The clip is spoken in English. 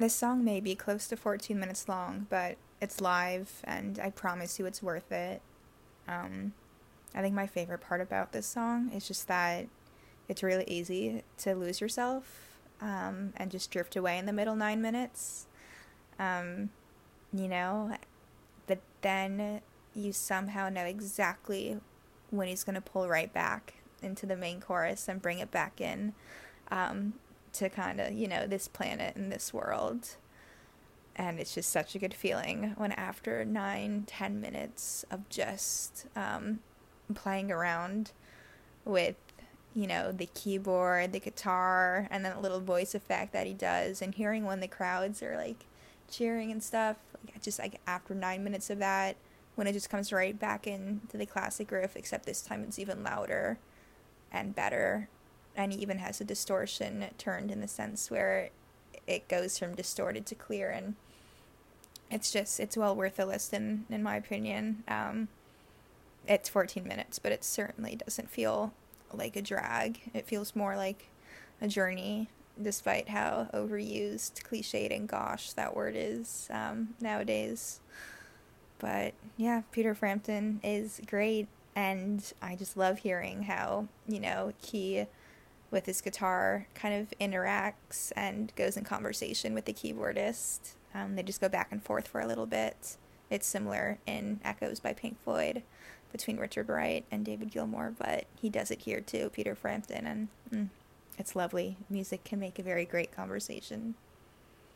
this song may be close to 14 minutes long, but it's live, and I promise you it's worth it. Um, I think my favorite part about this song is just that it's really easy to lose yourself um, and just drift away in the middle nine minutes. Um, you know, but then you somehow know exactly when he's going to pull right back into the main chorus and bring it back in um, to kind of, you know, this planet and this world. And it's just such a good feeling when after nine, ten minutes of just um, playing around with, you know, the keyboard, the guitar, and then a little voice effect that he does, and hearing when the crowds are like cheering and stuff. Like, just like after nine minutes of that, when it just comes right back into the classic riff, except this time it's even louder and better. And even has a distortion turned in the sense where it goes from distorted to clear and it's just it's well worth a listen in my opinion. Um, it's 14 minutes but it certainly doesn't feel like a drag. It feels more like a journey despite how overused cliched and gosh that word is um, nowadays. But yeah peter frampton is great and i just love hearing how you know he with his guitar kind of interacts and goes in conversation with the keyboardist. Um, they just go back and forth for a little bit. It's similar in Echoes by Pink Floyd between Richard Wright and David Gilmour, but he does it here too, Peter Frampton, and mm, it's lovely. Music can make a very great conversation.